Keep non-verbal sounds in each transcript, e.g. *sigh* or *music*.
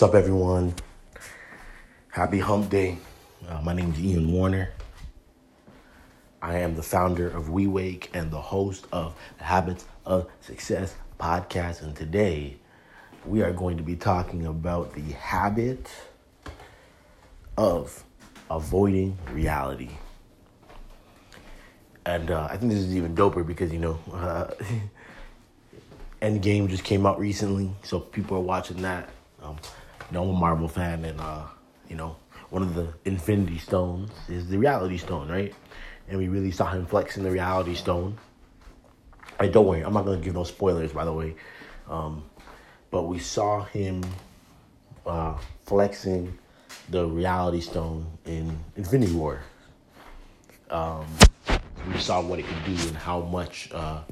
What's up, everyone? Happy Hump Day. Uh, my name is Ian Warner. I am the founder of WeWake and the host of the Habits of Success podcast. And today we are going to be talking about the habit of avoiding reality. And uh, I think this is even doper because, you know, uh, *laughs* Endgame just came out recently, so people are watching that. Um, you know, I'm a Marvel fan, and uh, you know, one of the Infinity Stones is the Reality Stone, right? And we really saw him flexing the Reality Stone. I don't worry, I'm not gonna give no spoilers, by the way. Um, but we saw him uh, flexing the Reality Stone in Infinity War. Um, we saw what it could do and how much uh,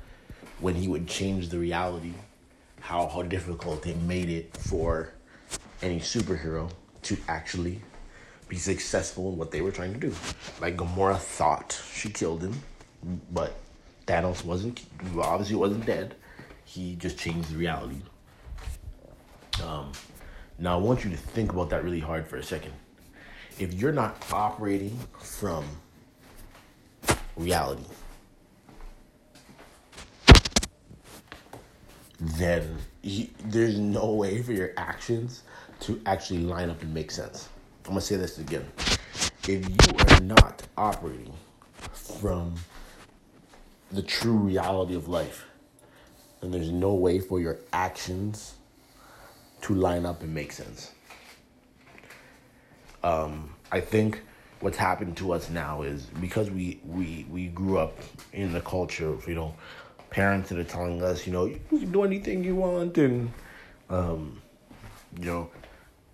when he would change the reality, how how difficult it made it for any superhero to actually be successful in what they were trying to do. Like Gamora thought she killed him, but Thanos wasn't obviously wasn't dead. He just changed the reality. Um, now I want you to think about that really hard for a second. If you're not operating from reality, then he, there's no way for your actions to actually line up and make sense. I'm gonna say this again. If you are not operating from the true reality of life, then there's no way for your actions to line up and make sense. Um, I think what's happened to us now is because we we we grew up in the culture of you know parents that are telling us you know you can do anything you want and um, you know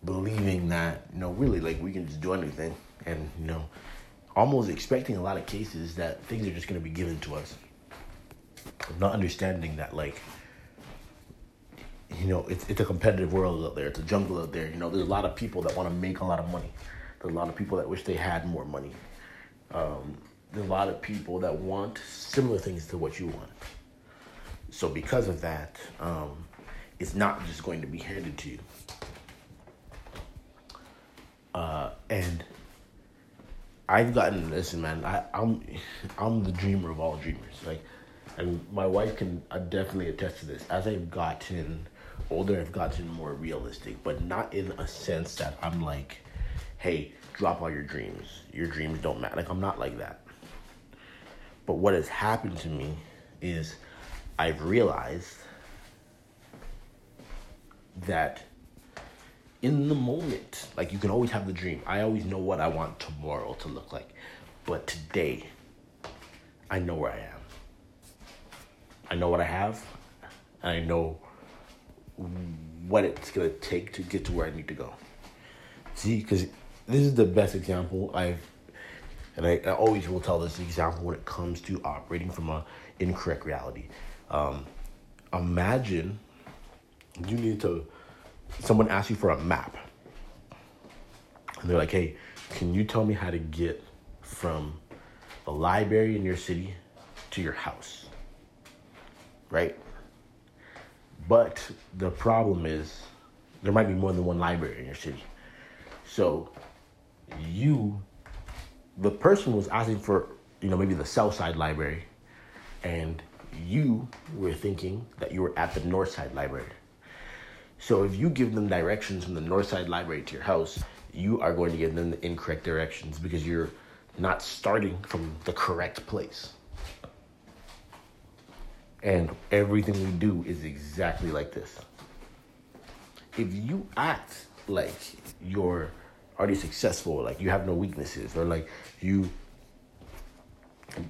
believing that you know really like we can just do anything. And you know almost expecting a lot of cases that things are just going to be given to us. Not understanding that like you know it's, it's a competitive world out there. It's a jungle out there. You know there's a lot of people that want to make a lot of money. There's a lot of people that wish they had more money. Um, there's a lot of people that want similar things to what you want so because of that um, it's not just going to be handed to you uh, and I've gotten listen, man. I, I'm I'm the dreamer of all dreamers. Like, and my wife can uh, definitely attest to this. As I've gotten older, I've gotten more realistic, but not in a sense that I'm like, hey, drop all your dreams. Your dreams don't matter. Like I'm not like that. But what has happened to me is I've realized that in the moment. Like you can always have the dream. I always know what I want tomorrow to look like. But today, I know where I am. I know what I have. And I know what it's going to take to get to where I need to go. See, because this is the best example I've, and I, I, always will tell this example when it comes to operating from a incorrect reality. Um, imagine you need to someone asks you for a map. And they're like hey can you tell me how to get from the library in your city to your house? Right? But the problem is there might be more than one library in your city. So you the person was asking for you know maybe the south side library and you were thinking that you were at the north side library so if you give them directions from the north side library to your house, you are going to give them the incorrect directions because you're not starting from the correct place. And everything we do is exactly like this. If you act like you're already successful, like you have no weaknesses, or like you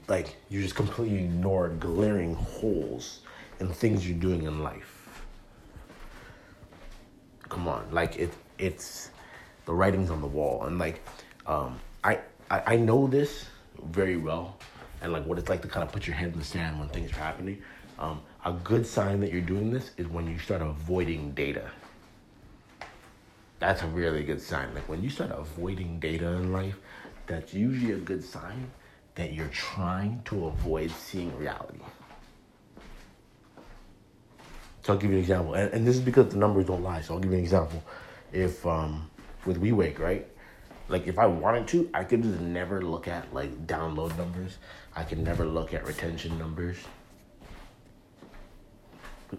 like you just completely ignore glaring holes in things you're doing in life come on, like it it's the writing's on the wall, and like um, I, I I know this very well, and like what it's like to kind of put your head in the sand when things are happening. Um, a good sign that you're doing this is when you start avoiding data. That's a really good sign. Like when you start avoiding data in life, that's usually a good sign that you're trying to avoid seeing reality. So I'll give you an example. And, and this is because the numbers don't lie. So I'll give you an example. if um with WeWake, right? Like if I wanted to, I could just never look at like download numbers. I could never look at retention numbers.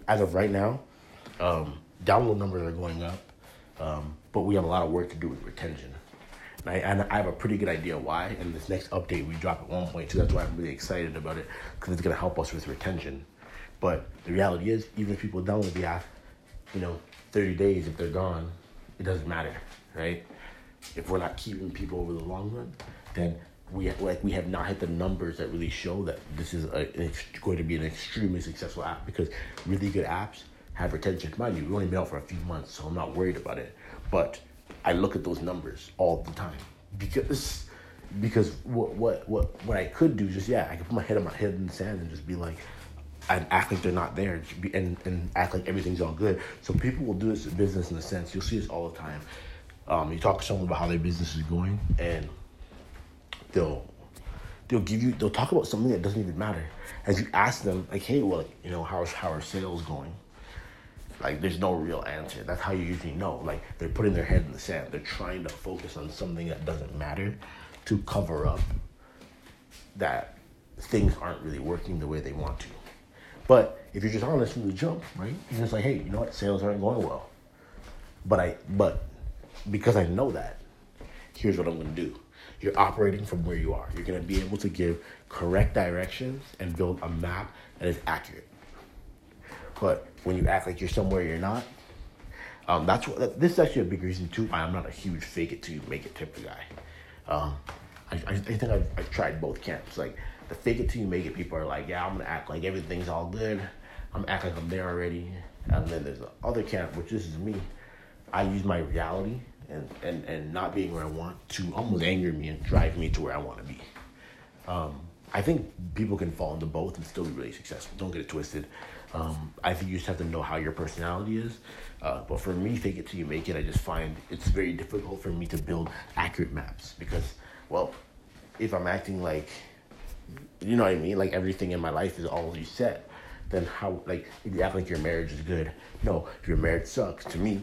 As of right now, um, download numbers are going up, um, but we have a lot of work to do with retention. I, and I have a pretty good idea why. And this next update we drop at 1.2. That's why I'm really excited about it because it's to help us with retention. But the reality is, even if people download the app, you know, 30 days, if they're gone, it doesn't matter, right? If we're not keeping people over the long run, then we like we have not hit the numbers that really show that this is a, it's going to be an extremely successful app because really good apps have retention. Mind you, we only been out for a few months, so I'm not worried about it. But I look at those numbers all the time because because what what what what I could do just yeah I could put my head on my head in the sand and just be like and act like they're not there and and act like everything's all good. So people will do this in business in a sense. You'll see this all the time. Um, you talk to someone about how their business is going and they'll they'll give you they'll talk about something that doesn't even matter. As you ask them like hey well you know how's how are sales going like there's no real answer. That's how you usually know. Like they're putting their head in the sand. They're trying to focus on something that doesn't matter to cover up that things aren't really working the way they want to. But if you're just honest from the jump, right? You're just like, hey, you know what? Sales aren't going well. But I but because I know that, here's what I'm gonna do. You're operating from where you are. You're gonna be able to give correct directions and build a map that is accurate. But when you act like you're somewhere you're not, um, that's what this is actually a big reason too. I'm not a huge fake it you make it type of guy. Um, I, I, think I've, I've tried both camps. Like the fake it till you make it, people are like, yeah, I'm gonna act like everything's all good. I'm act like I'm there already. And then there's the other camp, which this is me. I use my reality and, and, and not being where I want to almost anger me and drive me to where I want to be. Um, I think people can fall into both and still be really successful. Don't get it twisted. Um, I think you just have to know how your personality is. Uh, but for me, fake it till you make it, I just find it's very difficult for me to build accurate maps because, well, if I'm acting like, you know what I mean, like everything in my life is already set, then how, like, you act like your marriage is good, no, your marriage sucks, to me,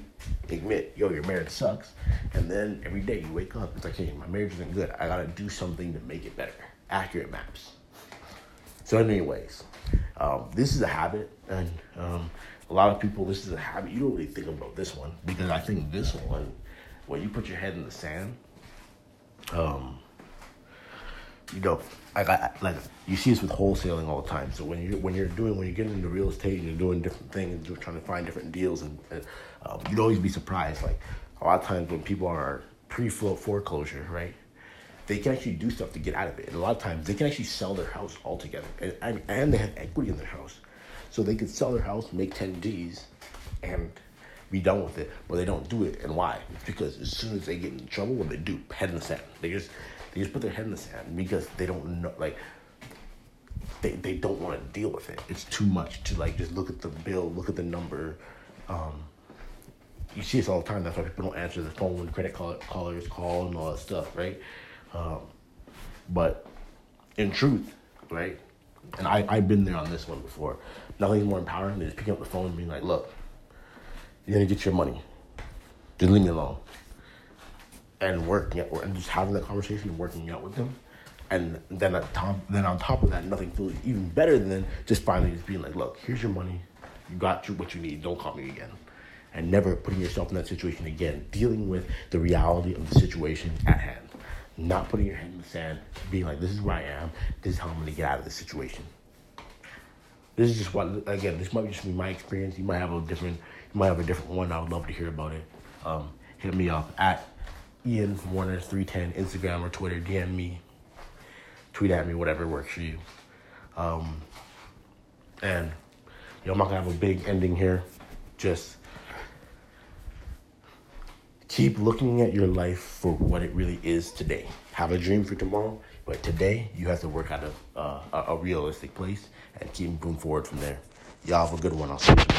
admit, yo, your marriage sucks. And then every day you wake up, it's like, hey, my marriage isn't good. I gotta do something to make it better. Accurate maps. So, anyways, um, this is a habit, and um, a lot of people, this is a habit. You don't really think about this one because I think this one, when you put your head in the sand, um, you know, I like you see this with wholesaling all the time. So when you when you're doing when you're getting into real estate and you're doing different things, you're trying to find different deals, and, and um, you'd always be surprised. Like a lot of times when people are pre-float foreclosure, right? They can actually do stuff to get out of it. And a lot of times they can actually sell their house altogether. And, and, and they have equity in their house. So they could sell their house, make 10 G's, and be done with it. But they don't do it. And why? It's because as soon as they get in trouble, what they do, head in the sand. They just they just put their head in the sand because they don't know like they, they don't want to deal with it. It's too much to like just look at the bill, look at the number. Um, you see this all the time. That's why people don't answer the phone when credit call- callers call and all that stuff, right? Um, but in truth, right? And I, I've been there on this one before. Nothing's more empowering than just picking up the phone and being like, look, you're gonna get your money. Just leave me alone. And working at and just having that conversation and working out with them. And then at top then on top of that, nothing feels even better than just finally just being like, look, here's your money. You got you what you need. Don't call me again. And never putting yourself in that situation again. Dealing with the reality of the situation at hand not putting your head in the sand, being like, this is where I am, this is how I'm gonna get out of this situation. This is just what again, this might just be my experience. You might have a different you might have a different one. I would love to hear about it. Um, hit me up at Ian Warner three ten Instagram or Twitter. DM me, tweet at me, whatever works for you. Um, and you know, I'm not gonna have a big ending here. Just keep looking at your life for what it really is today. Have a dream for tomorrow, but today you have to work out of uh, a, a realistic place and keep moving forward from there. Y'all have a good one. I'll see you.